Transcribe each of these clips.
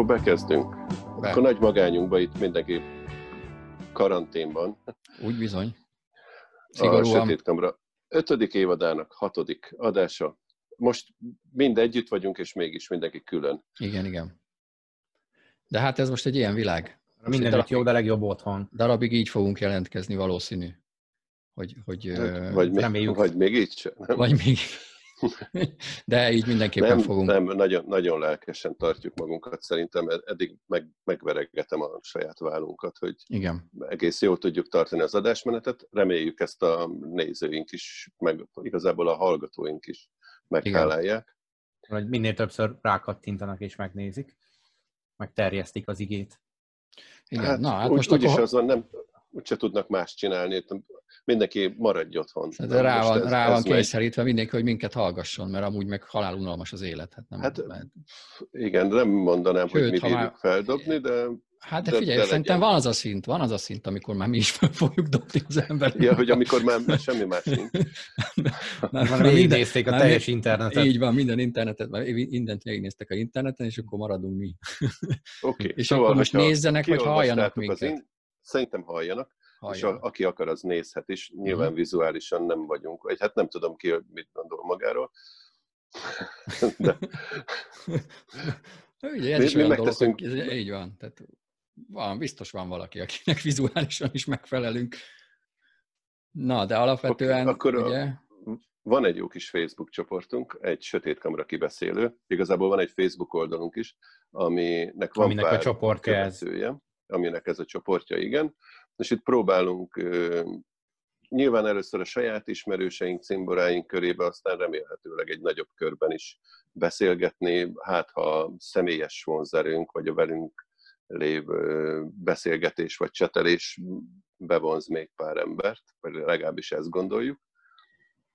Akkor bekezdünk. Be. Akkor nagy magányunkba itt mindenki karanténban. Úgy bizony. Szigorúan. A Sötét Kamra ötödik évadának hatodik adása. Most mind együtt vagyunk, és mégis mindenki külön. Igen, igen. De hát ez most egy ilyen világ. Mindenütt jó, de legjobb otthon. Darabig így fogunk jelentkezni valószínű. Hogy, hogy, hát, vagy, még, vagy még így sem. Nem? Vagy még, de így mindenképpen nem, fogunk. Nem, nagyon, nagyon lelkesen tartjuk magunkat, szerintem eddig meg, megveregetem a saját vállunkat, hogy Igen. egész jól tudjuk tartani az adásmenetet. Reméljük ezt a nézőink is, meg igazából a hallgatóink is meghálálják. Vagy minél többször rákattintanak és megnézik, meg terjesztik az igét. Igen, hát, na, hát úgy, most úgyis akkor... azon nem, úgyse tudnak más csinálni mindenki maradj otthon. De rá van, ez, rá van kényszerítve mindenki, hogy minket hallgasson, mert amúgy meg halálunalmas az élet. Hát, nem hát lehet. igen, nem mondanám, Sőt, hogy mi bírjuk már... feldobni, de... Hát de figyelj, de, de szerintem legyen. van az a szint, van az a szint, amikor már mi is fel fogjuk dobni az embereket. Ja, hogy amikor már, már semmi más nincs. már végignézték a teljes internetet. Így van, minden internetet, már mindent végignéztek a interneten, és akkor maradunk mi. Oké. Okay. és szóval, akkor most nézzenek, vagy halljanak minket. In... Szerintem halljanak. Hallja. És a, aki akar, az nézhet is. Nyilván uh-huh. vizuálisan nem vagyunk, vagy hát nem tudom ki, mit gondol magáról. De... Ugye, ez mi, is mi megteszünk... dolog, hogy így van. Tehát van, biztos van valaki, akinek vizuálisan is megfelelünk. Na, de alapvetően okay, akkor ugye... A, van egy jó kis Facebook csoportunk, egy sötét kamera kibeszélő. Igazából van egy Facebook oldalunk is, aminek van aminek pár a csoportja ez. Aminek ez a csoportja, igen. És itt próbálunk nyilván először a saját ismerőseink, cimboráink körébe, aztán remélhetőleg egy nagyobb körben is beszélgetni, hát ha személyes vonzerőnk, vagy a velünk lévő beszélgetés vagy csetelés bevonz még pár embert, vagy legalábbis ezt gondoljuk.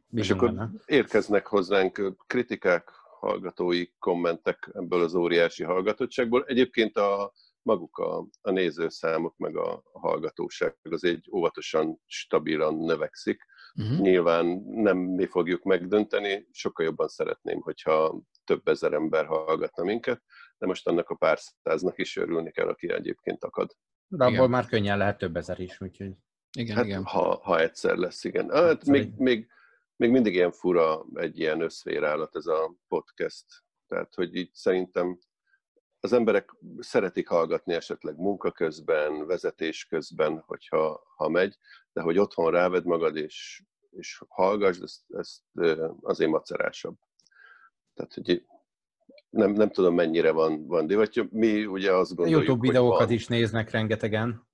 Bizony, és akkor ne? érkeznek hozzánk kritikák, hallgatói kommentek ebből az óriási hallgatottságból. Egyébként a maguk a, a nézőszámok, meg a, a hallgatóság az egy óvatosan, stabilan növekszik. Uh-huh. Nyilván nem mi fogjuk megdönteni, sokkal jobban szeretném, hogyha több ezer ember hallgatna minket, de most annak a pár száznak is örülni kell, aki egyébként akad. De abból igen. már könnyen lehet több ezer is, úgyhogy... Igen, hát, igen. Ha, ha egyszer lesz, igen. Hát, hát még, még, még mindig ilyen fura egy ilyen összvérállat ez a podcast. Tehát, hogy így szerintem az emberek szeretik hallgatni esetleg munka közben, vezetés közben, hogyha ha megy, de hogy otthon ráved magad és, és hallgass, ezt, ezt azért macerásabb. Tehát, hogy nem, nem tudom mennyire van, van vagy mi ugye azt gondoljuk, YouTube videókat is néznek rengetegen.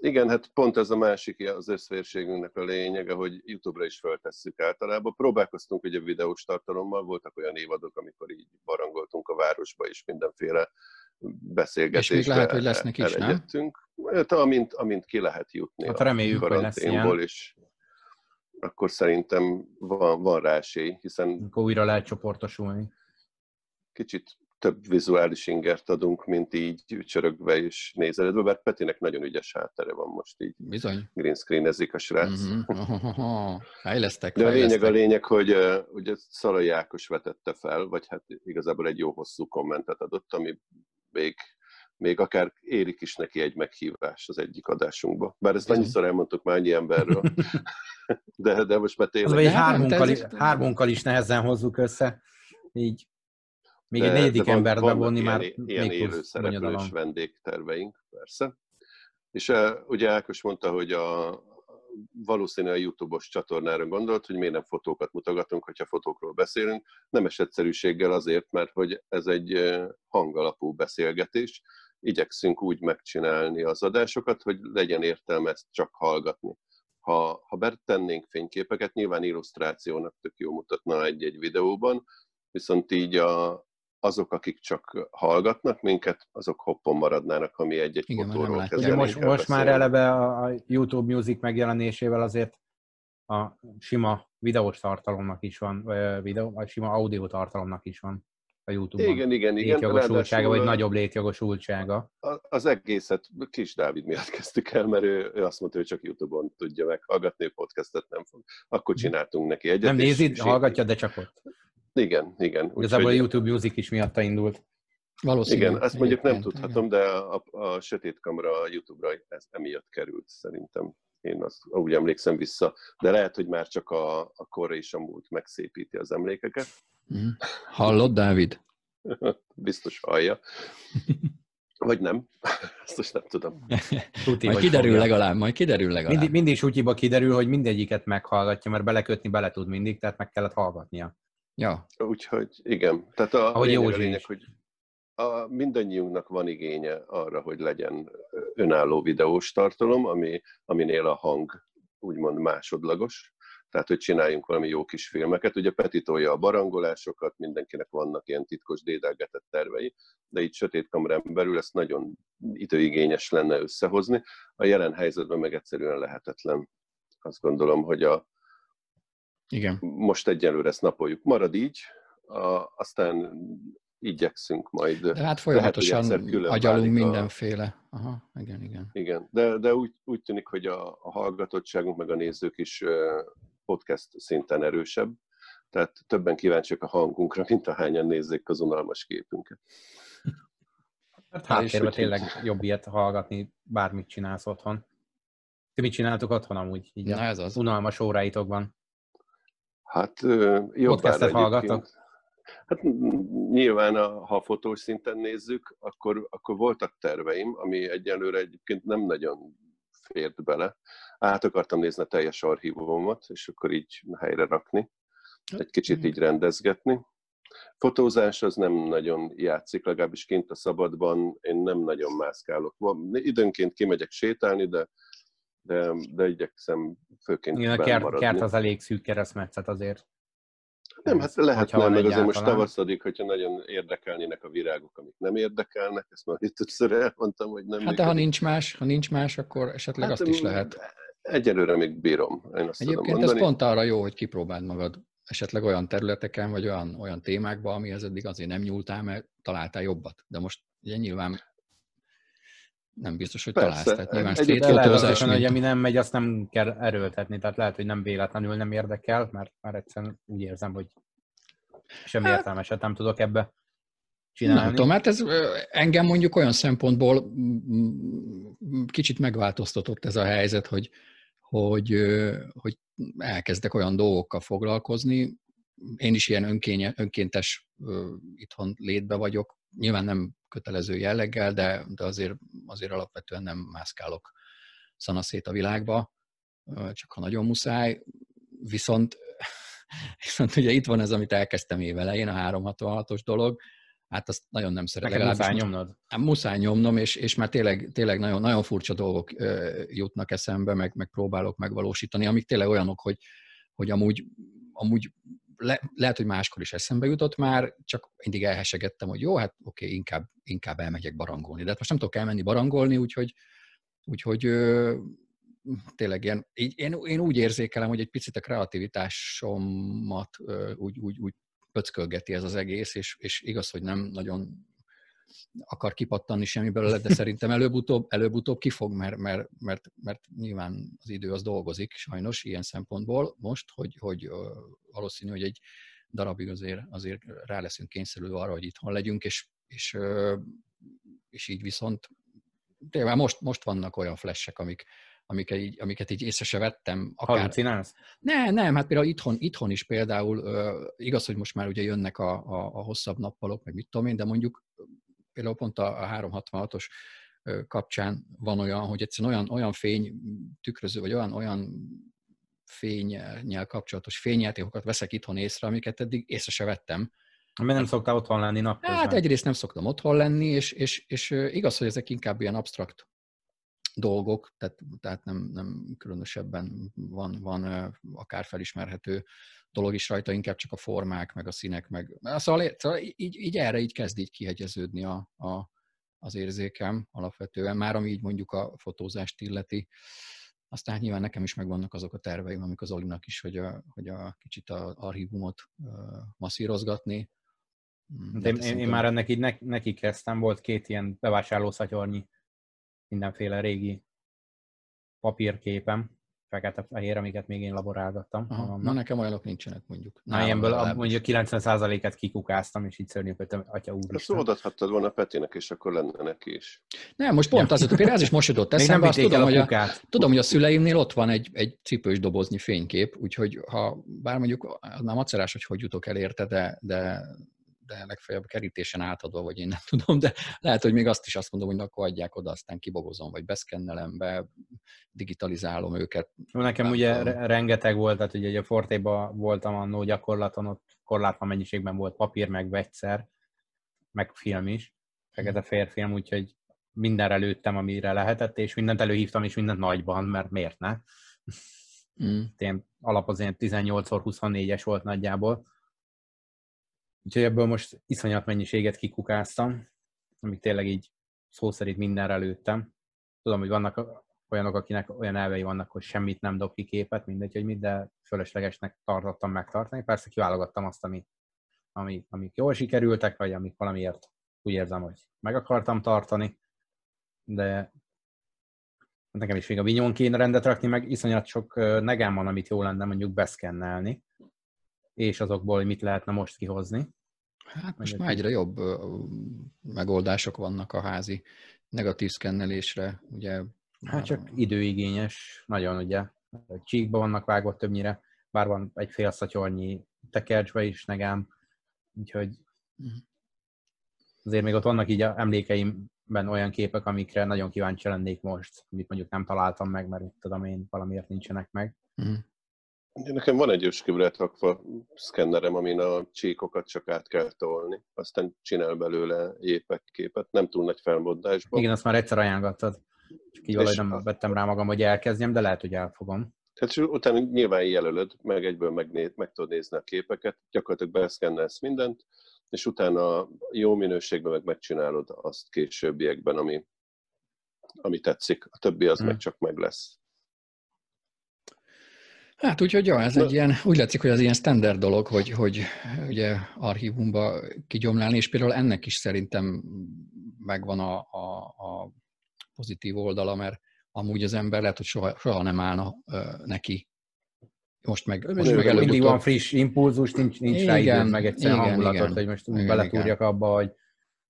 Igen, hát pont ez a másik az összvérségünknek a lényege, hogy YouTube-ra is feltesszük általában. Próbálkoztunk ugye videós tartalommal, voltak olyan évadok, amikor így barangoltunk a városba is mindenféle beszélgetésbe. És még lehet, hogy lesznek is, nem? Hát, amint, amint ki lehet jutni hát reméljük, a karanténból, és akkor szerintem van, van rá esély, hiszen... Akkor újra lehet csoportosulni. Kicsit több vizuális ingert adunk, mint így csörögve és nézeledve, mert Petinek nagyon ügyes háttere van most így. Bizony. Green screenezik a srác. Mm-hmm. Fejlesztek, De a lényeg a lényeg, hogy uh, ugye Szalai Ákos vetette fel, vagy hát igazából egy jó hosszú kommentet adott, ami még, még akár érik is neki egy meghívás az egyik adásunkba. Bár ezt annyiszor elmondtuk már annyi emberről. de, de most már tényleg... Az, hármunkkal, is, hármunkkal is nehezen hozzuk össze. Így még de, egy negyedik embert bevonni már ilyen, ilyen még élő szereplős vendégterveink, persze. És uh, ugye Ákos mondta, hogy a, valószínűleg a YouTube-os csatornára gondolt, hogy miért nem fotókat mutogatunk, hogyha fotókról beszélünk. Nem egyszerűséggel azért, mert hogy ez egy hangalapú beszélgetés. Igyekszünk úgy megcsinálni az adásokat, hogy legyen értelme ezt csak hallgatni. Ha, ha betennénk fényképeket, nyilván illusztrációnak tök jó mutatna egy-egy videóban, viszont így a, azok, akik csak hallgatnak minket, azok hoppon maradnának, ami egy-egy Igen, fotóról kezdenénk most, most már eleve a YouTube Music megjelenésével azért a sima videós tartalomnak is van, videó, a sima audio tartalomnak is van a YouTube-on. Igen, igen, igen. Létjogosultsága, vagy nagyobb létjogosultsága. Az egészet Kis Dávid miatt kezdtük el, mert ő, ő azt mondta, hogy csak YouTube-on tudja meghallgatni, podcastet nem fog. Akkor csináltunk neki egyet. Nem nézid, hallgatja, de csak ott. Igen, igen. Igazából a YouTube Music is miatta indult. Valószínű. Igen, ezt mondjuk nem Egyébként, tudhatom, de a, a Sötét Kamra YouTube-ra ez emiatt került szerintem. Én azt úgy emlékszem vissza. De lehet, hogy már csak a, a kor és a múlt megszépíti az emlékeket. igen. Mhm. Hallod, Dávid? Biztos hallja. Vagy nem. Ezt most nem tudom. Tuti, Majd kiderül fogja. legalább, majd kiderül legalább. Mindig, mindig sutyiba kiderül, hogy mindegyiket meghallgatja, mert belekötni bele tud mindig, tehát meg kellett hallgatnia. Ja, Úgyhogy igen. Tehát a, Ahogy lényeg, a lényeg, hogy a, mindannyiunknak van igénye arra, hogy legyen önálló videós tartalom, ami, aminél a hang úgymond másodlagos. Tehát, hogy csináljunk valami jó kis filmeket. Ugye Peti tolja a barangolásokat, mindenkinek vannak ilyen titkos dédelgetett tervei, de itt sötét kamerán belül ezt nagyon időigényes lenne összehozni. A jelen helyzetben meg egyszerűen lehetetlen. Azt gondolom, hogy a, igen. most egyelőre ezt napoljuk. Marad így, a, aztán igyekszünk majd. De hát Lehet, folyamatosan külön agyalunk a- mindenféle. Aha, igen, igen. Igen, de, de úgy, úgy tűnik, hogy a, a hallgatottságunk meg a nézők is podcast szinten erősebb, tehát többen kíváncsiak a hangunkra, mint ahányan nézzék az unalmas képünket. Hát És háttérben tényleg jobb ilyet hallgatni, bármit csinálsz otthon. Ti mit csináltok otthon amúgy? Így Na a ez az. unalmas óráitokban. Hát ö, jobb Podcastet hallgattok? Hát nyilván, a, ha fotós szinten nézzük, akkor, akkor voltak terveim, ami egyelőre egyébként nem nagyon fért bele. Át akartam nézni a teljes archívumomat, és akkor így helyre rakni, egy kicsit így rendezgetni. Fotózás az nem nagyon játszik, legalábbis kint a szabadban, én nem nagyon mászkálok. Van, időnként kimegyek sétálni, de, de, de igyekszem főként Igen, a kert, kert az elég szűk keresztmetszet azért. Nem, hát Hogyha lehetne, meg azért most egyáltalán. tavaszodik, hogyha nagyon érdekelnének a virágok, amik nem érdekelnek, ezt már itt többször elmondtam, hogy nem Hát de ha nincs más, ha nincs más, akkor esetleg azt is lehet. Egyelőre még bírom, én azt tudom Egyébként ez pont arra jó, hogy kipróbáld magad esetleg olyan területeken, vagy olyan, olyan témákban, amihez eddig azért nem nyúltál, mert találtál jobbat. De most ugye nyilván nem biztos, hogy Persze. találsz. Tehát nyilván azt mondani, hogy ami nem megy, azt nem kell erőltetni, tehát lehet, hogy nem véletlenül nem érdekel, mert már egyszerűen úgy érzem, hogy semmi Hát- értelmeset nem tudok ebbe Nem csinálni. tudom, hát ez engem mondjuk olyan szempontból mm, kicsit megváltoztatott ez a helyzet, hogy, hogy, hogy elkezdek olyan dolgokkal foglalkozni. Én is ilyen önkénye, önkéntes itthon létbe vagyok. Nyilván nem kötelező jelleggel, de, de azért, azért alapvetően nem mászkálok szanaszét a világba, csak ha nagyon muszáj. Viszont, viszont ugye itt van ez, amit elkezdtem évelején, a 366-os dolog, hát azt nagyon nem szeretem. Neked muszáj nyomnod. Hát muszáj nyomnom, és, és már tényleg, tényleg nagyon, nagyon furcsa dolgok jutnak eszembe, meg, meg próbálok megvalósítani, amik tényleg olyanok, hogy, hogy amúgy, amúgy le, lehet, hogy máskor is eszembe jutott már, csak mindig elhesegettem, hogy jó, hát oké, inkább, inkább elmegyek barangolni. De hát most nem tudok elmenni barangolni, úgyhogy, úgyhogy ö, tényleg ilyen, így, én, én úgy érzékelem, hogy egy picit a kreativitásomat ö, úgy, úgy, úgy pöckölgeti ez az egész, és, és igaz, hogy nem nagyon akar kipattanni semmi belőle, de szerintem előbb-utóbb, előbb-utóbb kifog, mert, mert, mert, mert nyilván az idő az dolgozik sajnos ilyen szempontból most, hogy, hogy valószínű, hogy egy darabig azért, azért rá leszünk kényszerülve arra, hogy itthon legyünk, és, és, és így viszont tényleg most, most vannak olyan flashek, amik, amiket így, amiket így észre se vettem. Akár, Halucinálsz? ne, nem, hát például itthon, itthon is például, ö, igaz, hogy most már ugye jönnek a, a, a hosszabb nappalok, meg mit tudom én, de mondjuk például pont a, a 366-os ö, kapcsán van olyan, hogy egyszerűen olyan, olyan fény tükröző, vagy olyan, olyan fénynyel kapcsolatos fényjátékokat veszek itthon észre, amiket eddig észre se vettem. Mert nem szoktál otthon lenni napközben. Hát egyrészt nem szoktam otthon lenni, és, és, és igaz, hogy ezek inkább ilyen absztrakt dolgok, tehát, tehát nem, nem különösebben van, van akár felismerhető dolog is rajta, inkább csak a formák, meg a színek, meg szóval, szóval így, így erre így kezd így kihegyeződni a, a, az érzékem alapvetően, már ami így mondjuk a fotózást illeti. Aztán nyilván nekem is megvannak azok a terveim, amik az Olinak is, hogy a, hogy a kicsit az archívumot masszírozgatni. Mm, De én, hát én, én már ennek így ne, neki kezdtem, volt két ilyen bevásárlószatyornyi mindenféle régi papírképem, fekete-fehér, amiket még én laborálgattam. Aha, na nekem olyanok nincsenek mondjuk. Na, ilyenből a, mondjuk 90%-et kikukáztam, és így szörnyűködtem, atya úr. Ezt odaadhattad volna Petinek, és akkor lenne neki is. Nem, most pont az, hogy például ez is most jutott eszembe, azt tudom, hogy a, tudom, hogy a szüleimnél ott van egy, egy cipős dobozni fénykép, úgyhogy ha bár mondjuk nem macerás, hogy hogy jutok el érte, de, de de legfeljebb kerítésen átadva, vagy én nem tudom, de lehet, hogy még azt is azt mondom, hogy akkor adják oda, aztán kibogozom, vagy beszkennelem be, digitalizálom őket. Nekem ugye tudom. rengeteg volt, tehát ugye a Fortéba voltam annó gyakorlaton, ott korlátlan mennyiségben volt papír, meg vegyszer, meg film is, fekete férfilm, úgyhogy mindenre lőttem, amire lehetett, és mindent előhívtam, és mindent nagyban, mert miért ne? Mm. Én alap az ilyen 18x24-es volt nagyjából, Úgyhogy ebből most iszonyat mennyiséget kikukáztam, amik tényleg így szó szerint mindenre lőttem. Tudom, hogy vannak olyanok, akinek olyan elvei vannak, hogy semmit nem dob ki képet, mindegy, hogy mit, de fölöslegesnek tartottam megtartani. Persze kiválogattam azt, ami, ami, amik jól sikerültek, vagy amik valamiért úgy érzem, hogy meg akartam tartani, de nekem is még a vinyón kéne rendet rakni, meg iszonyat sok negám van, amit jó lenne mondjuk beszkennelni, és azokból, hogy mit lehetne most kihozni. Hát most már egyre jobb megoldások vannak a házi negatív szkennelésre, ugye. Hát csak időigényes, nagyon ugye. Csíkba vannak vágott többnyire, bár van egy fél szatyornyi tekercsbe is negám, úgyhogy mhm. azért még ott vannak így emlékeimben olyan képek, amikre nagyon kíváncsi lennék most, amit mondjuk nem találtam meg, mert tudom én valamiért nincsenek meg. Uh-huh. Nekem van egy őskövre rakva szkennerem, amin a csíkokat csak át kell tolni, aztán csinál belőle épek képet, nem túl nagy felmoddásban. Igen, azt már egyszer ajánlottad. Csak így valahogy nem vettem rá magam, hogy elkezdjem, de lehet, hogy elfogom. Tehát utána nyilván jelölöd, meg egyből megné- meg tudod nézni a képeket, gyakorlatilag beszkennelsz mindent, és utána jó minőségben meg megcsinálod azt későbbiekben, ami, ami tetszik. A többi az hmm. meg csak meg lesz. Hát úgyhogy ja, ez egy ilyen, úgy látszik, hogy az ilyen standard dolog, hogy, hogy ugye archívumba kigyomlálni, és például ennek is szerintem megvan a, a, a pozitív oldala, mert amúgy az ember lehet, hogy soha, soha nem állna ö, neki. Most meg, most meg előbb Mindig van friss impulzus, nincs, nincs igen, rá időm, meg egyszer hangulatot, igen, hogy most úgy beletúrjak abba, hogy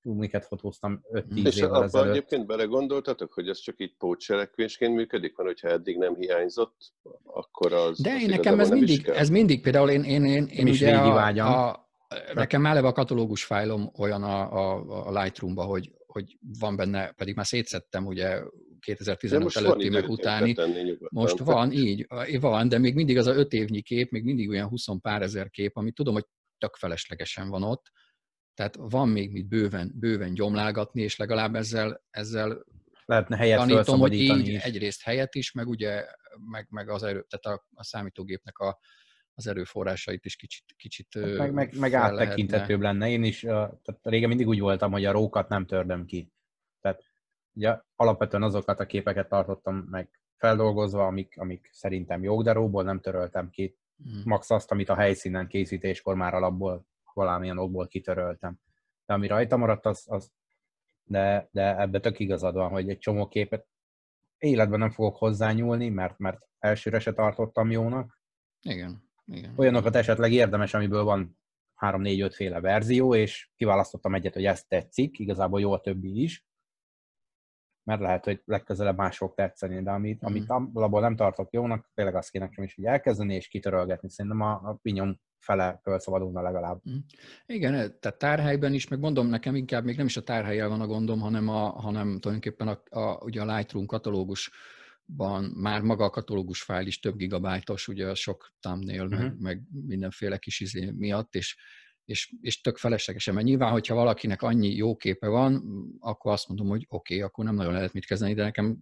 miket fotóztam 5-10 És évvel abban ezelőtt. egyébként belegondoltatok, hogy ez csak így pótcselekvésként működik, van, hogyha eddig nem hiányzott, akkor az... De én nekem ez mindig, ez mindig, például én, én, én, én is ugye a, a, nekem eleve a katalógus fájlom olyan a, a, a Lightroom-ba, hogy, hogy van benne, pedig már szétszettem ugye 2015 előtti, meg utáni. Most van, így, van, de még mindig az a öt évnyi kép, még mindig olyan 20 pár ezer kép, amit tudom, hogy tök feleslegesen van ott, tehát van még mit bőven, bőven gyomlálgatni, és legalább ezzel, ezzel lehetne helyet tanítom, hogy így is. egyrészt helyet is, meg ugye, meg, meg az erő, tehát a, a számítógépnek a, az erőforrásait is kicsit, kicsit hát meg, meg, meg áttekintetőbb lenne. Én is, tehát régen mindig úgy voltam, hogy a rókat nem tördöm ki. Tehát ugye alapvetően azokat a képeket tartottam meg feldolgozva, amik, amik szerintem jók, de róból nem töröltem ki. Hmm. Max azt, amit a helyszínen készítéskor már alapból valamilyen okból kitöröltem. De ami rajta maradt, az, az de, de ebbe tök igazad van, hogy egy csomó képet életben nem fogok hozzányúlni, mert, mert elsőre se tartottam jónak. Igen, igen. Olyanokat esetleg érdemes, amiből van 3-4-5 féle verzió, és kiválasztottam egyet, hogy ezt tetszik, igazából jó a többi is, mert lehet, hogy legközelebb más fog tetszeni, de amit, mm. amit abból nem tartok jónak, tényleg azt kéne nekem is hogy elkezdeni és kitörölgetni. Szerintem a, a pinyom fele felszabadulna legalább. Mm. Igen, e, tehát tárhelyben is, meg mondom nekem inkább még nem is a tárhelyel van a gondom, hanem, a, hanem tulajdonképpen a, a, ugye a Lightroom katalógusban már maga a katalógus fájl is több gigabájtos, ugye a sok thumbnail, uh-huh. meg, meg mindenféle kis izé miatt, és, és, és tök feleslegesen, mert nyilván, hogyha valakinek annyi jó képe van, akkor azt mondom, hogy oké, okay, akkor nem nagyon lehet mit kezdeni, de nekem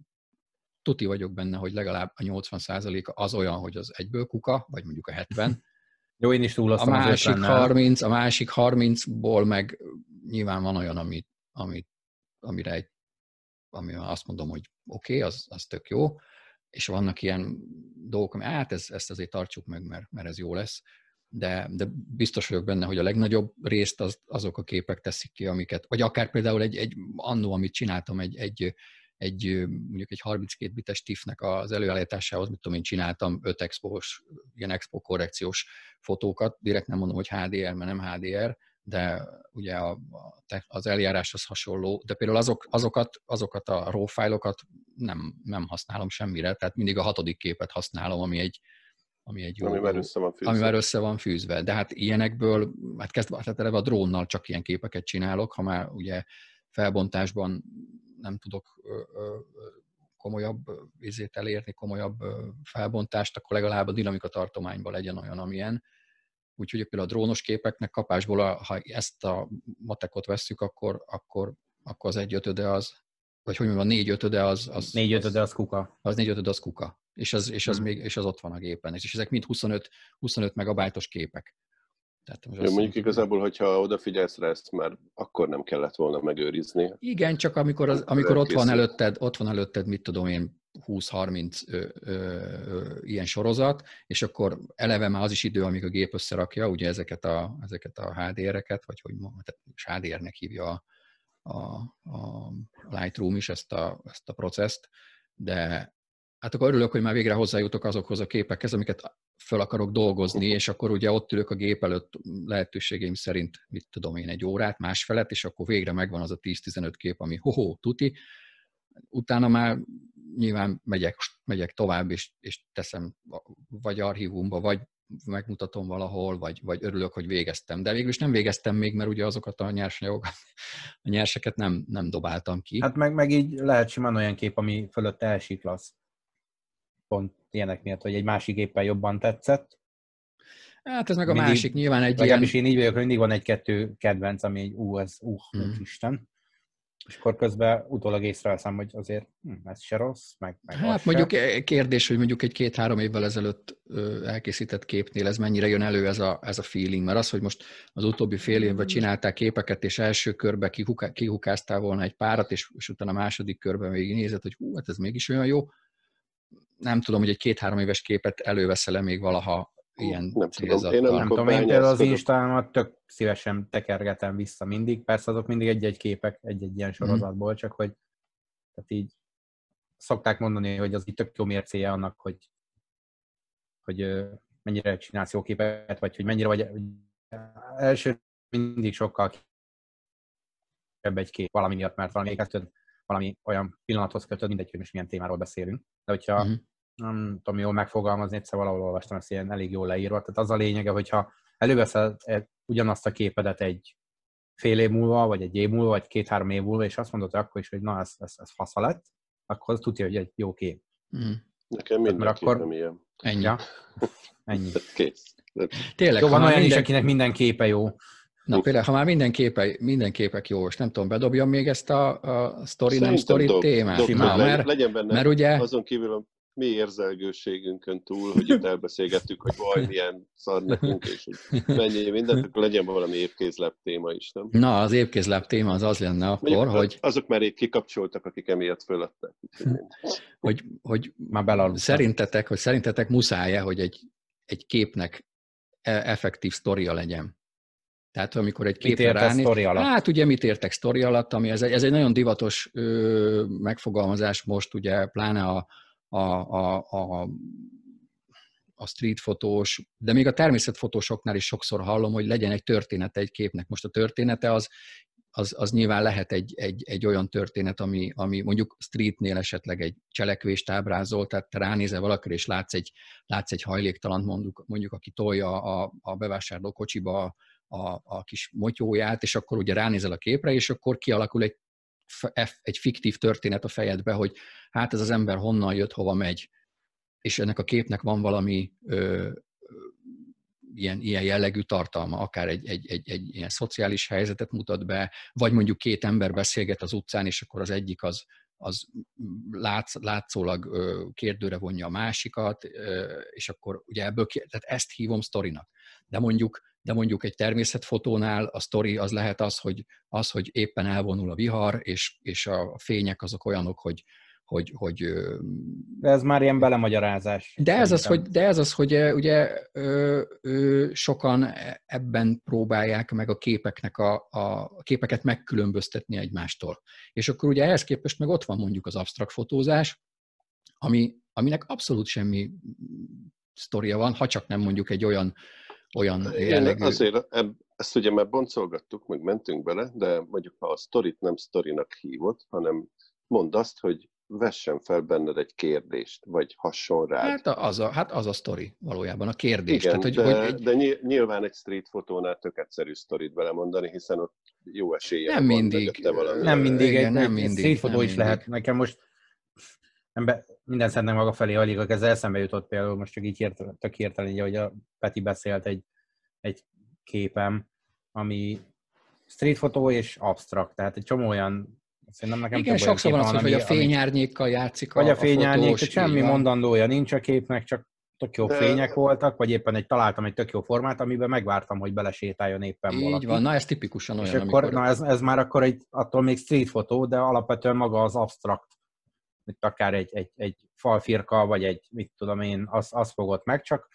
tuti vagyok benne, hogy legalább a 80% az olyan, hogy az egyből kuka, vagy mondjuk a 70, Jó, én is A másik 30, a másik 30-ból meg nyilván van olyan, amit, amit, amire egy, ami azt mondom, hogy oké, okay, az, az tök jó, és vannak ilyen dolgok, ami hát ez, ezt azért tartsuk meg, mert, mert ez jó lesz, de, de biztos vagyok benne, hogy a legnagyobb részt az, azok a képek teszik ki, amiket, vagy akár például egy, egy annó, amit csináltam, egy, egy, egy mondjuk egy 32 bites TIFF-nek az előállításához, mit tudom én, csináltam 5 expós, ilyen expo korrekciós fotókat, direkt nem mondom, hogy HDR, mert nem HDR, de ugye a, az eljárás az hasonló, de például azok, azokat, azokat a RAW fájlokat nem, nem használom semmire, tehát mindig a hatodik képet használom, ami egy, ami egy jó, ami már össze van fűzve. Ami már össze van fűzve. De hát ilyenekből, hát kezdve, hát eleve a drónnal csak ilyen képeket csinálok, ha már ugye felbontásban nem tudok komolyabb vizét elérni, komolyabb felbontást, akkor legalább a dinamika tartományban legyen olyan, amilyen. Úgyhogy például a drónos képeknek kapásból, ha ezt a matekot vesszük, akkor, akkor, akkor az egy ötöde az, vagy hogy mondjam, a négy ötöde az... az négy ötöde az kuka. Az négy ötöde az kuka. És az, és az, hmm. még, és az ott van a gépen. És ezek mind 25, 25 megabájtos képek. Tehát most Jó, mondjuk igazából, hogyha odafigyelsz rá, ezt már akkor nem kellett volna megőrizni. Igen, csak amikor, az, amikor ott, van előtted, ott van előtted, mit tudom én, 20-30 ilyen sorozat, és akkor eleve már az is idő, amíg a gép összerakja, ugye ezeket a, ezeket a HDR-eket, vagy hogy tehát HDR-nek hívja a, a, a Lightroom is ezt a, ezt a processzt, de hát akkor örülök, hogy már végre hozzájutok azokhoz a képekhez, amiket föl akarok dolgozni, és akkor ugye ott ülök a gép előtt lehetőségeim szerint, mit tudom én, egy órát, másfelet, és akkor végre megvan az a 10-15 kép, ami hoho, tuti. Utána már nyilván megyek, megyek tovább, és, és teszem vagy archívumba, vagy megmutatom valahol, vagy, vagy örülök, hogy végeztem. De végül is nem végeztem még, mert ugye azokat a nyersanyagokat, a nyerseket nem, nem dobáltam ki. Hát meg, meg így lehet simán olyan kép, ami fölött elsiklasz pont ilyenek miatt, hogy egy másik éppen jobban tetszett. Hát ez meg a mindig, másik, nyilván egy Legalábbis ilyen... én így vagyok, hogy mindig van egy-kettő kedvenc, ami egy ú, ez, ú, hmm. Isten. És akkor közben utólag észreveszem, hogy azért hm, ez se rossz, meg, meg Hát mondjuk se. kérdés, hogy mondjuk egy két-három évvel ezelőtt elkészített képnél ez mennyire jön elő ez a, ez a feeling, mert az, hogy most az utóbbi fél évben hmm. csinálták képeket, és első körbe kihukáztál volna egy párat, és, és utána a második körben még nézed, hogy hú, hát ez mégis olyan jó, nem tudom, hogy egy két-három éves képet előveszel-e még valaha ilyen nem tudom. Én nem, tudom, én például az Instámat tök szívesen tekergetem vissza mindig, persze azok mindig egy-egy képek, egy-egy ilyen mhm. sorozatból, csak hogy tehát így szokták mondani, hogy az így tök jó mércéje annak, hogy, hogy mennyire csinálsz jó képet, vagy hogy mennyire vagy első mindig sokkal kebb egy kép valami miatt, mert valami valami olyan pillanathoz kötöd, mindegy, hogy most milyen témáról beszélünk. De hogyha uh-huh nem tudom jól megfogalmazni, egyszer valahol olvastam ezt ilyen elég jól leírva. Tehát az a lényege, hogyha előveszel ugyanazt a képedet egy fél év múlva, vagy egy év múlva, vagy két-három év múlva, és azt mondod akkor is, hogy na, ez, ez, ez fasza lett, akkor tudja, hogy egy jó kép. Mm. Nekem minden Mert akkor... nem ilyen. Ennyi. Ja? Ennyi. Kész. Tényleg, jó, van olyan minden... is, akinek minden képe jó. Na például, ha már minden, képe, minden képek jó, és nem tudom, bedobjam még ezt a, a story, Szerintem nem story dob, témát. Dob, dob, mert, legyen benne, mert ugye, azon kívül mi érzelgőségünkön túl, hogy itt elbeszélgettük, hogy vaj, milyen szar nekünk, és hogy mennyi mindent, akkor legyen valami évkézlep téma is, nem? Na, az évkézlep téma az az lenne akkor, Mondjuk, hogy... Azok már rég kikapcsoltak, akik emiatt fölöttek. hogy, hogy már belaludtak. Szerintetek, hogy szerintetek muszáj-e, hogy egy, egy képnek e- effektív sztoria legyen? Tehát amikor egy képre ránéz, hát ugye mit értek sztori alatt, ami ez egy, ez egy nagyon divatos ö, megfogalmazás most, ugye pláne a, a, a, a, a street fotós, de még a természetfotósoknál is sokszor hallom, hogy legyen egy története egy képnek. Most a története az, az, az nyilván lehet egy, egy, egy olyan történet, ami, ami mondjuk streetnél esetleg egy cselekvést ábrázol, tehát te ránézel valakire, és látsz egy, látsz egy hajléktalant, mondjuk, mondjuk aki tolja a, a bevásárló kocsiba a, a kis motyóját, és akkor ugye ránézel a képre, és akkor kialakul egy egy fiktív történet a fejedbe, hogy hát ez az ember honnan jött, hova megy, és ennek a képnek van valami ö, ilyen, ilyen jellegű tartalma, akár egy, egy, egy, egy ilyen szociális helyzetet mutat be, vagy mondjuk két ember beszélget az utcán, és akkor az egyik az, az látsz, látszólag kérdőre vonja a másikat, és akkor ugye ebből, tehát ezt hívom sztorinak. De mondjuk de mondjuk egy természetfotónál a sztori az lehet az, hogy, az, hogy éppen elvonul a vihar, és, és a fények azok olyanok, hogy, hogy, hogy de ez már ilyen belemagyarázás. De ez, az, hogy, de ez az, hogy ugye ö, ö, sokan ebben próbálják meg a képeknek a, a képeket megkülönböztetni egymástól. És akkor ugye ehhez képest meg ott van mondjuk az absztrakt fotózás, ami, aminek abszolút semmi sztoria van, ha csak nem mondjuk egy olyan, olyan jellegű... Azért ezt ugye már boncolgattuk, meg mentünk bele, de mondjuk ha a sztorit nem sztorinak hívott, hanem mondd azt, hogy vessen fel benned egy kérdést, vagy hasonló rá. Hát az a, hát az a sztori valójában, a kérdés. Igen, Tehát, hogy, de, hogy egy... de nyilván egy street fotónál tök egyszerű sztorit belemondani, hiszen ott jó esélye nem van, mindig, nem mindig, igen, egy, nem mindig, street fotó is mindig. lehet. Nekem most ember, minden szednek maga felé alig, ez eszembe jutott például, most csak így hirtelen, tök hirtelen, hogy a Peti beszélt egy, egy képem, ami street fotó és abstrakt, tehát egy csomó olyan Szerintem nekem Igen, sokszor van az, hogy a fényárnyékkal játszik Vagy a, a fényárnyék, fotós, semmi mondandója nincs a képnek, csak tök jó De... fények voltak, vagy éppen egy, találtam egy tök jó formát, amiben megvártam, hogy belesétáljon éppen Így valaki. van, na ez tipikusan olyan, És akkor, amikor... na ez, ez már akkor egy, attól még street fotó, de alapvetően maga az abstrakt, mint akár egy, egy, egy falfirka, vagy egy, mit tudom én, az, az fogott meg, csak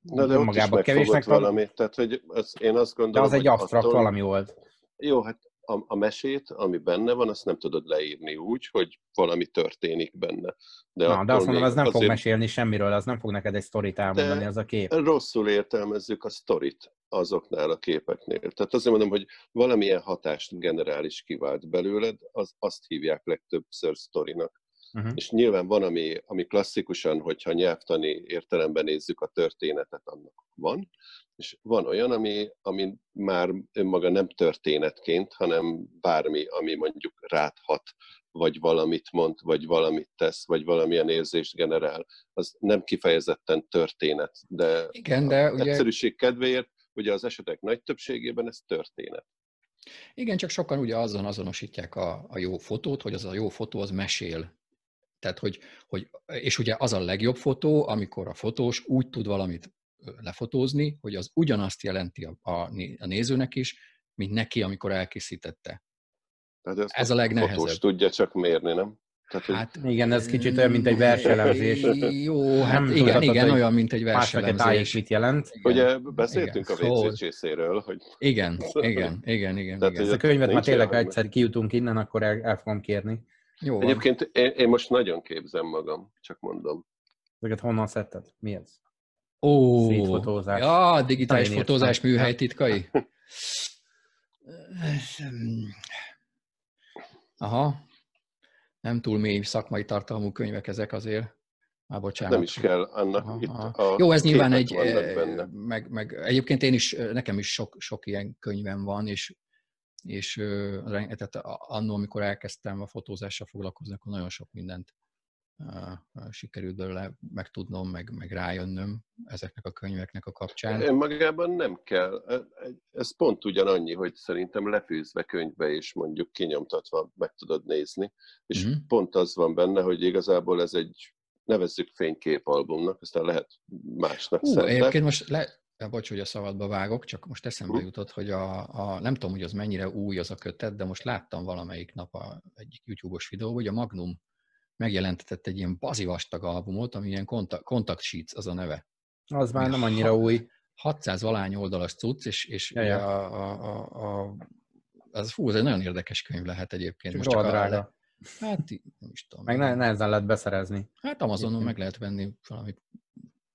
Na de ott is kevésnek valami, tehát hogy az, én azt gondolom, De az egy abstrakt attól... valami volt. Jó, hát a, a mesét, ami benne van, azt nem tudod leírni úgy, hogy valami történik benne. De, Na, de azt mondom, az nem azért... fog mesélni semmiről, az nem fog neked egy sztorit elmondani, az a kép. Rosszul értelmezzük a sztorit azoknál a képeknél. Tehát azért mondom, hogy valamilyen hatást generális kivált belőled, az, azt hívják legtöbbször sztorinak. Uh-huh. És nyilván van, ami, ami klasszikusan, hogyha nyelvtani értelemben nézzük a történetet, annak van, és van olyan, ami, ami már önmaga nem történetként, hanem bármi, ami mondjuk ráthat, vagy valamit mond, vagy valamit tesz, vagy valamilyen érzést generál. Az nem kifejezetten történet, de, Igen, de ugye... egyszerűség kedvéért, ugye az esetek nagy többségében ez történet. Igen, csak sokan ugye azon azonosítják a, a jó fotót, hogy az a jó fotó az mesél. Tehát, hogy, hogy, és ugye az a legjobb fotó, amikor a fotós úgy tud valamit lefotózni, hogy az ugyanazt jelenti a, a, a nézőnek is, mint neki, amikor elkészítette. Tehát ez a legnehezebb. Fotós tudja csak mérni, nem? Tehát, hát hogy... igen, ez kicsit olyan, mint egy verselemzés. Jó, hát nem igen, igen, olyan, mint egy verselemzés. mit jelent. Igen. Ugye beszéltünk igen. a WC csészéről, hogy... Igen, igen, igen, igen. Tehát, igen. Ezt a könyvet már tényleg egyszer kijutunk innen, akkor el, el fogom kérni. Jó Egyébként én, én, most nagyon képzem magam, csak mondom. Ezeket honnan szedted? Mi ez? Ó, fotózás. Ja, digitális Nagyon fotózás műhely titkai. Aha. Nem túl mély szakmai tartalmú könyvek ezek azért. Már bocsánat. Nem is kell annak aha, itt aha. A Jó, ez nyilván egy, meg, meg, egyébként én is, nekem is sok, sok ilyen könyvem van, és, és tehát annó, amikor elkezdtem a fotózással foglalkozni, akkor nagyon sok mindent sikerült belőle megtudnom, meg, meg rájönnöm ezeknek a könyveknek a kapcsán. Én magában nem kell. Ez pont ugyanannyi, hogy szerintem lefűzve könyvbe és mondjuk kinyomtatva meg tudod nézni, és mm-hmm. pont az van benne, hogy igazából ez egy nevezzük fényképalbumnak, aztán lehet másnak Hú, egyébként most le, bocs, hogy a szabadba vágok, csak most eszembe jutott, hogy a, a, nem tudom, hogy az mennyire új az a kötet, de most láttam valamelyik nap a, egyik YouTube-os videó, hogy a Magnum megjelentetett egy ilyen bazi vastag albumot, ami ilyen Contact, Contact Sheets az a neve. Az már nem annyira ha, új. 600 valány oldalas cucc, és, és ja, ja. A, a, a, a, az, fú, ez egy nagyon érdekes könyv lehet egyébként. Most csak drága. A, hát nem is tudom. Meg nehezen lehet beszerezni. Hát Amazonon meg lehet venni valami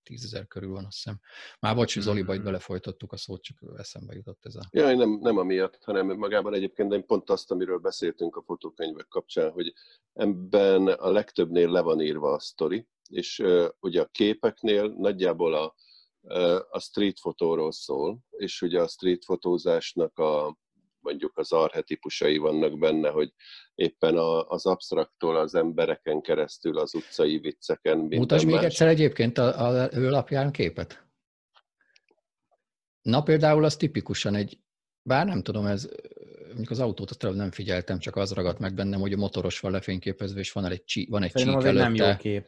tízezer körül van, azt hiszem. Már bocs, hogy Zoliba itt belefolytottuk a szót, csak eszembe jutott ez a... Ja, nem, nem amiatt, hanem magában egyébként de pont azt, amiről beszéltünk a fotókönyvek kapcsán, hogy ebben a legtöbbnél le van írva a sztori, és uh, ugye a képeknél nagyjából a, uh, a street fotóról szól, és ugye a street fotózásnak a mondjuk az arhetipusai vannak benne, hogy éppen a, az absztraktól az embereken keresztül, az utcai vicceken. Mutasd még egyszer egyébként a, a, ő alapján képet. Na például az tipikusan egy, bár nem tudom, ez mondjuk az autót azt nem figyeltem, csak az ragadt meg bennem, hogy a motoros van lefényképezve, és van egy, csí, van egy csík előtte. nem jó kép.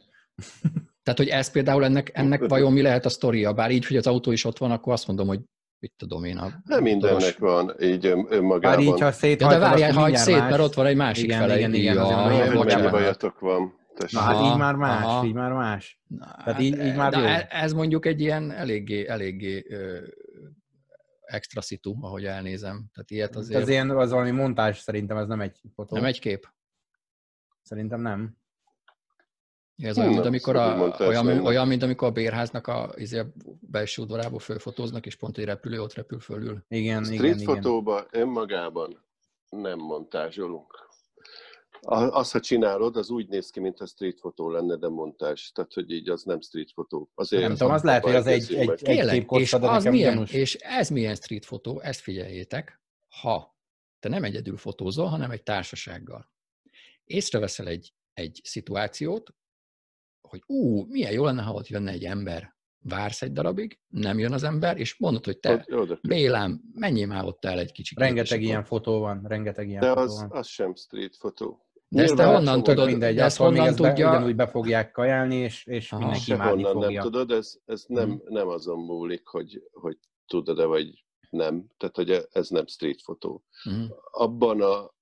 Tehát, hogy ez például ennek, ennek vajon mi lehet a sztoria? Bár így, hogy az autó is ott van, akkor azt mondom, hogy mit tudom én. A Nem mindennek van így ön- önmagában. Már így, ha Ja, de várjál, hagyd szét, más. mert ott van egy másik Igen, fele. igen, igen, Jaj, azért Hogy mennyi bajatok van? Tessék. Na hát így már más, aha. így már más. Na, Tehát így- így már de jó. e- Ez mondjuk egy ilyen eléggé, eléggé ö, extra szitu, ahogy elnézem. Tehát ilyet azért Az ilyen, az valami montázs szerintem, ez nem egy fotó. nem egy kép. Szerintem nem. Ez olyan, mint amikor, a, olyan, olyan, mint amikor a bérháznak a izé, a belső udvarából fölfotóznak, és pont egy repülő ott repül fölül. Igen, Street igen, igen. fotóba önmagában nem montázsolunk. A- Azt, ha csinálod, az úgy néz ki, mintha street fotó lenne, de montázs. Tehát, hogy így az nem street fotó. Azért Nem tudom, az lehet, hogy az egy, egy, egy Tényleg, kép és, az milyen, gyanús. és ez milyen street fotó, ezt figyeljétek, ha te nem egyedül fotózol, hanem egy társasággal. Észreveszel egy, egy szituációt, hogy ú, milyen jó lenne, ha ott jönne egy ember. Vársz egy darabig, nem jön az ember, és mondod, hogy te, Ott- oda- Bélám, menjél már ott el egy kicsit. Rengeteg ilyen fotó van, rengeteg ilyen De fotó az, van. az sem street fotó. De ezt te honnan tudod? Mindegy, de ezt még honnan ezt be, tudja? ugyanúgy be fogják kajálni, és, és Aha. mindenki imádni fogja. nem tudod, ez, ez nem, Mhm. nem azon múlik, hogy, hogy tudod-e vagy nem. Tehát, hogy ez nem street fotó. Mhm. Abban a,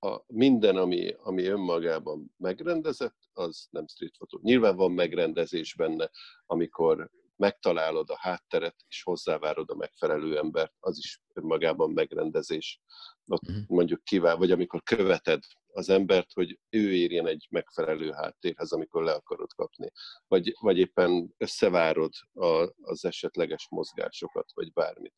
a minden, ami, ami önmagában megrendezett, az nem street fotó. Nyilván van megrendezés benne, amikor megtalálod a hátteret, és hozzávárod a megfelelő embert, az is önmagában megrendezés. Ott Mhm. mondjuk kivál, vagy amikor követed az embert, hogy ő érjen egy megfelelő háttérhez, amikor le akarod kapni. Vagy, vagy éppen összevárod a, az esetleges mozgásokat, vagy bármit.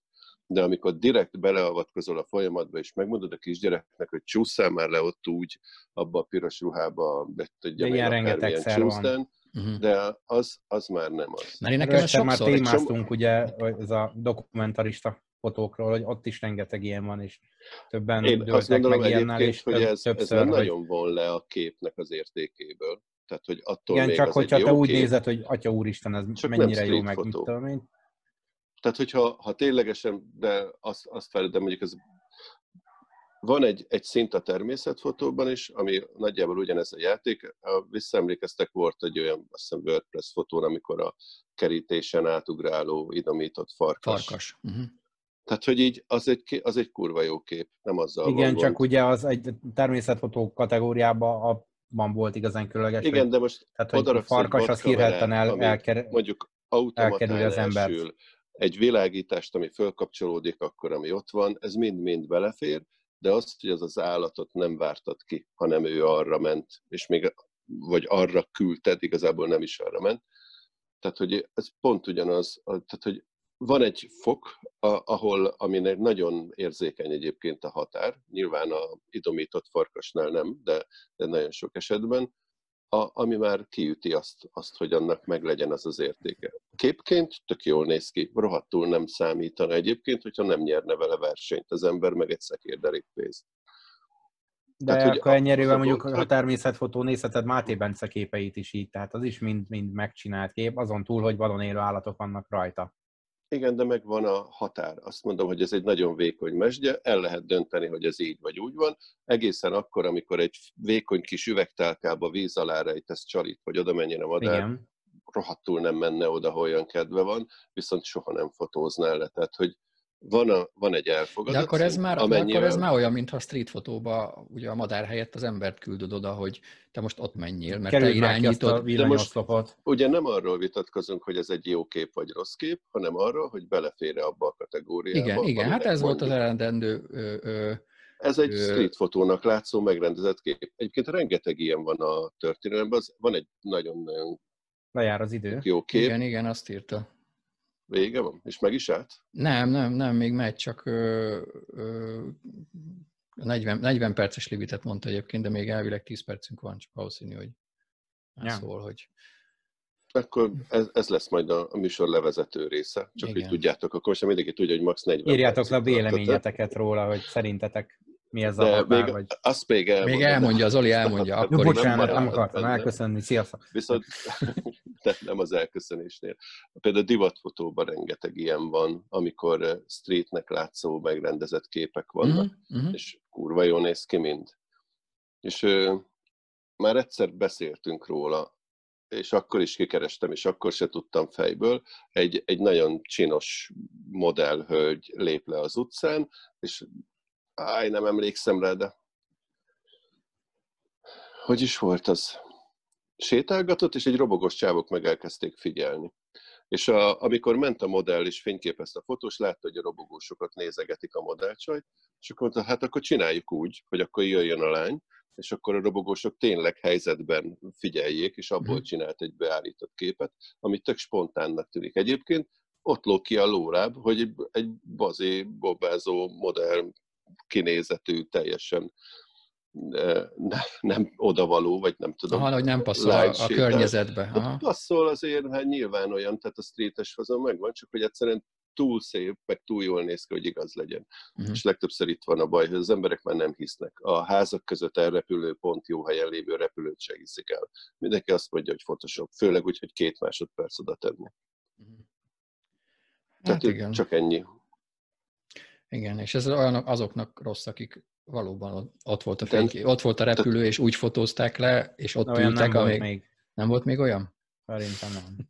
De amikor direkt beleavatkozol a folyamatba, és megmondod a kisgyereknek, hogy csúszál már le ott úgy, abba a piros ruhába, be tudja De még ilyen akármilyen rengetegszer van. csúsztán, Mhm. de az, az már nem az. Mert én nekem ez már sokszor... egy témáztunk, ugye, hogy ez a dokumentarista fotókról, hogy ott is rengeteg ilyen van, és többen Én azt gondolom meg ilyennel, és hogy több, ez, ez többször, nem hogy nagyon von le a képnek az értékéből. Tehát, hogy attól igen, még csak az hogyha egy te úgy nézed, hogy atya úristen, ez Csak mennyire jó, meg mit fotó. tudom én. Tehát, hogyha ha ténylegesen, de azt, azt várod, de mondjuk ez van egy, egy szint a természetfotóban is, ami nagyjából ugyanez a játék. Visszaemlékeztek, volt egy olyan, azt hiszem WordPress fotón, amikor a kerítésen átugráló, idomított farkas. Farkas. Uh-huh. Tehát, hogy így az egy, az egy kurva jó kép, nem azzal Igen, van csak gond. ugye az egy természetfotó kategóriában abban volt igazán különleges, Igen, hogy, de most tehát, hogy farkas az hirhetten el, elker, mondjuk automatán az embert. elsül, egy világítást, ami fölkapcsolódik akkor, ami ott van, ez mind-mind belefér, de azt, hogy az az állatot nem vártad ki, hanem ő arra ment, és még, vagy arra küldted, igazából nem is arra ment. Tehát, hogy ez pont ugyanaz, tehát, hogy van egy fok, ahol, aminek nagyon érzékeny egyébként a határ, nyilván a idomított farkasnál nem, de, de nagyon sok esetben, a, ami már kiüti azt, azt, hogy annak meglegyen az az értéke. Képként tök jól néz ki, rohadtul nem számítana egyébként, hogyha nem nyerne vele versenyt az ember, meg egy szekérderék pénzt. De Tehát, akkor az a mondjuk dolog, a hogy- természetfotó nézheted Máté Bence képeit is így, tehát az is mind, mind megcsinált kép, azon túl, hogy vadon élő állatok vannak rajta. Igen, de megvan a határ. Azt mondom, hogy ez egy nagyon vékony mesdje, el lehet dönteni, hogy ez így vagy úgy van. Egészen akkor, amikor egy vékony kis üvegtálkába víz alá rejtesz csalit, vagy oda menjen a madár, Igen. rohadtul nem menne oda, ha olyan kedve van, viszont soha nem fotóznál le. Tehát, hogy van, a, van egy De elfogadott akkor ez, szint, már, de akkor amennyivel- ez már olyan, mintha street fotóba ugye a madár helyett az embert küldöd oda, hogy te most ott menjél, mert te Kerüld már ki azt a irányítod. villanyoszlopot. Ugye nem arról vitatkozunk, hogy ez egy jó kép vagy rossz kép, hanem arról, hogy belefér abba a kategóriába. Igen, igen, hát ez volt az mondjuk. eredendő ö, ö, Ez egy street fotónak látszó megrendezett kép. Egyébként rengeteg ilyen van a történelemben, az van egy nagyon-nagyon Lejár az idő. jó kép, igen, igen, azt írta. Vége van, és meg is állt. Nem, nem, nem, még megy, csak ö, ö, 40, 40 perces limitet mondta egyébként, de még elvileg 10 percünk van, csak valószínű, hogy Ja. szól, hogy Akkor ez, ez lesz majd a, a műsor levezető része. Csak Igen. hogy tudjátok, akkor most mindenki tudja, hogy max. 40 Írjátok le véleményeteket róla, hogy szerintetek mi ez a De határ, még, vagy... azt még elmondom. még elmondja, Zoli elmondja, Jó, Jó, akkor nem bocsánat, nem maradhat akartam benne. elköszönni, sziasztok! Viszont nem, nem az elköszönésnél. Például divatfotóban rengeteg ilyen van, amikor streetnek látszó, megrendezett képek vannak. uh-huh. és kurva jól néz ki mind. És ö, már egyszer beszéltünk róla, és akkor is kikerestem, és akkor se tudtam fejből, egy, egy nagyon csinos modellhölgy lép le az utcán, és áj, nem emlékszem rá, de hogy is volt az? Sétálgatott, és egy robogos csávok meg elkezdték figyelni. És a, amikor ment a modell és fényképezte a fotós, látta, hogy a robogósokat nézegetik a modellcsajt, és akkor mondta, hát akkor csináljuk úgy, hogy akkor jöjjön a lány, és akkor a robogósok tényleg helyzetben figyeljék, és abból hmm. csinált egy beállított képet, ami tök spontánnak tűnik. Egyébként ott lóg ki a lóráb, hogy egy, egy bazé, bobázó, modern kinézetű, teljesen ne, nem odavaló, vagy nem tudom. Aha, hogy nem passzol a, a környezetbe. Hát Aha. Passzol azért, hát nyilván olyan, tehát a streetes fazon megvan, csak hogy egyszerűen túl szép, meg túl jól néz ki, hogy igaz legyen. Uh-huh. És legtöbbször itt van a baj, hogy az emberek már nem hisznek. A házak között elrepülő pont jó helyen lévő repülőt se hiszik el. Mindenki azt mondja, hogy Photoshop, főleg úgy, hogy két másodperc oda tenni. Uh-huh. Tehát hát igen. csak ennyi. Igen, és ez olyan azoknak rossz, akik valóban ott volt a, fénykép, ott volt a repülő, és úgy fotózták le, és ott olyan ültek, nem amíg... Volt még. Nem volt még olyan? Szerintem nem.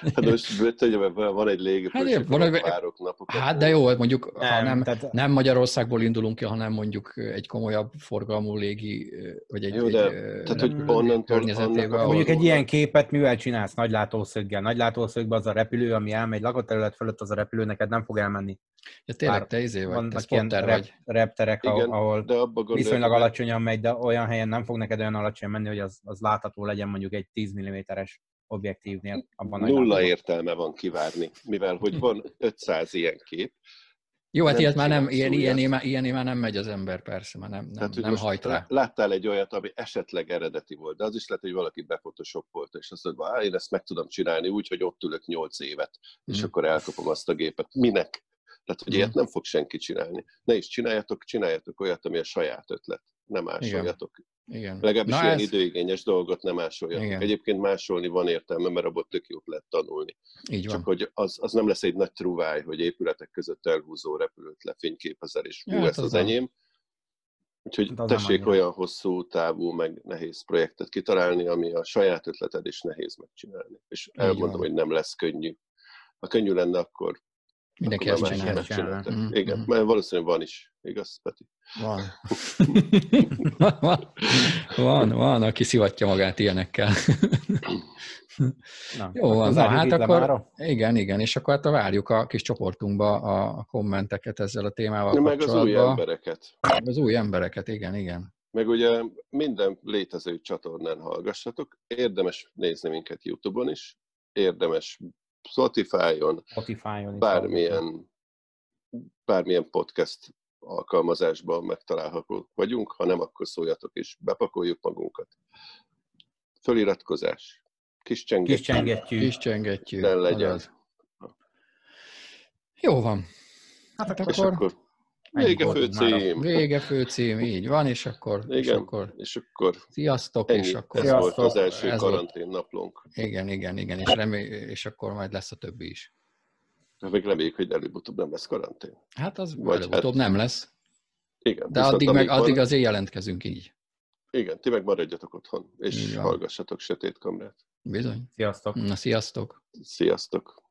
Hát most hogy van egy légipülés, hát, van egy párok napok. Hát de jó, mondjuk nem, ha nem, tehát... nem Magyarországból indulunk ki, hanem mondjuk egy komolyabb forgalmú légi, vagy egy, jó, de, egy tehát, hogy onnantól, onnan, Mondjuk egy ilyen képet mivel csinálsz? Nagy látószöggel. Nagy látószögben az a repülő, ami elmegy lakóterület fölött, az a repülő neked nem fog elmenni. Ja tényleg, te izé vagy, vannak te ilyen rep, repterek, Igen, ahol de viszonylag alacsonyan megy, de olyan helyen nem fog neked olyan alacsonyan menni, hogy az, az látható legyen mondjuk egy 10 mm-es objektívnél. Abban Nulla értelme van kivárni, mivel hogy van 500 ilyen kép, jó, hát ilyet már nem, ilyen, ilyen, ilyen, ilyen már nem megy az ember, persze, már nem, nem, Tehát, nem hajt rá. Láttál egy olyat, ami esetleg eredeti volt, de az is lehet, hogy valaki befotoshoppolt, és azt mondja, én ezt meg tudom csinálni úgy, hogy ott ülök 8 évet, és mm. akkor elkapom azt a gépet. Minek? Tehát, hogy ilyet nem fog senki csinálni. Ne is csináljatok, csináljatok olyat, ami a saját ötlet. Nem másoljatok. Igen. Legalábbis Na ilyen ez... időigényes dolgot nem másoljatok. Igen. Egyébként másolni van értelme, mert abból tök jót lehet tanulni. Így van. Csak hogy az, az nem lesz egy nagy truváj, hogy épületek között elhúzó repülőt lefényképezel, és hú, ja, hát ez az, az enyém. Úgyhogy hát tessék olyan hosszú távú, meg nehéz projektet kitalálni, ami a saját ötleted is nehéz megcsinálni. És elmondom, hogy nem lesz könnyű. Ha könnyű lenne, akkor Mindenki ezt csinálja. csinálja. Mm, Igen, mm. mert valószínűleg van is, igaz, Peti? Van. van, van, van, aki szivatja magát ilyenekkel. Na, Jó van, na, hát akkor, mára? igen, igen, és akkor hát várjuk a kis csoportunkba a, a kommenteket ezzel a témával ja, Meg az új embereket. Az új embereket, igen, igen. Meg ugye minden létező csatornán hallgassatok, érdemes nézni minket YouTube-on is, érdemes Spotify-on, Spotify-on bármilyen, bármilyen podcast alkalmazásban megtalálhatók vagyunk, ha nem, akkor szóljatok is, bepakoljuk magunkat. Föliratkozás. Kis csengettyű. Kis csengettyű. Kis csengettyű. legyen. Jó van. Hát akkor, és akkor Vége főcím. Vége főcím, így van, és akkor... Igen, és akkor, és akkor sziasztok, ennyi. és akkor... Ez sziasztok, volt az első ez karantén volt. naplónk. Igen, igen, igen, és, remé, és akkor majd lesz a többi is. Hát még reméljük, hogy előbb-utóbb nem lesz karantén. Hát az Vagy előbb-utóbb hát... nem lesz. Igen. De addig, meg, addig azért jelentkezünk így. Igen, ti meg maradjatok otthon, és hallgassatok Sötét Kamrát. Bizony. Sziasztok. Na, sziasztok. Sziasztok.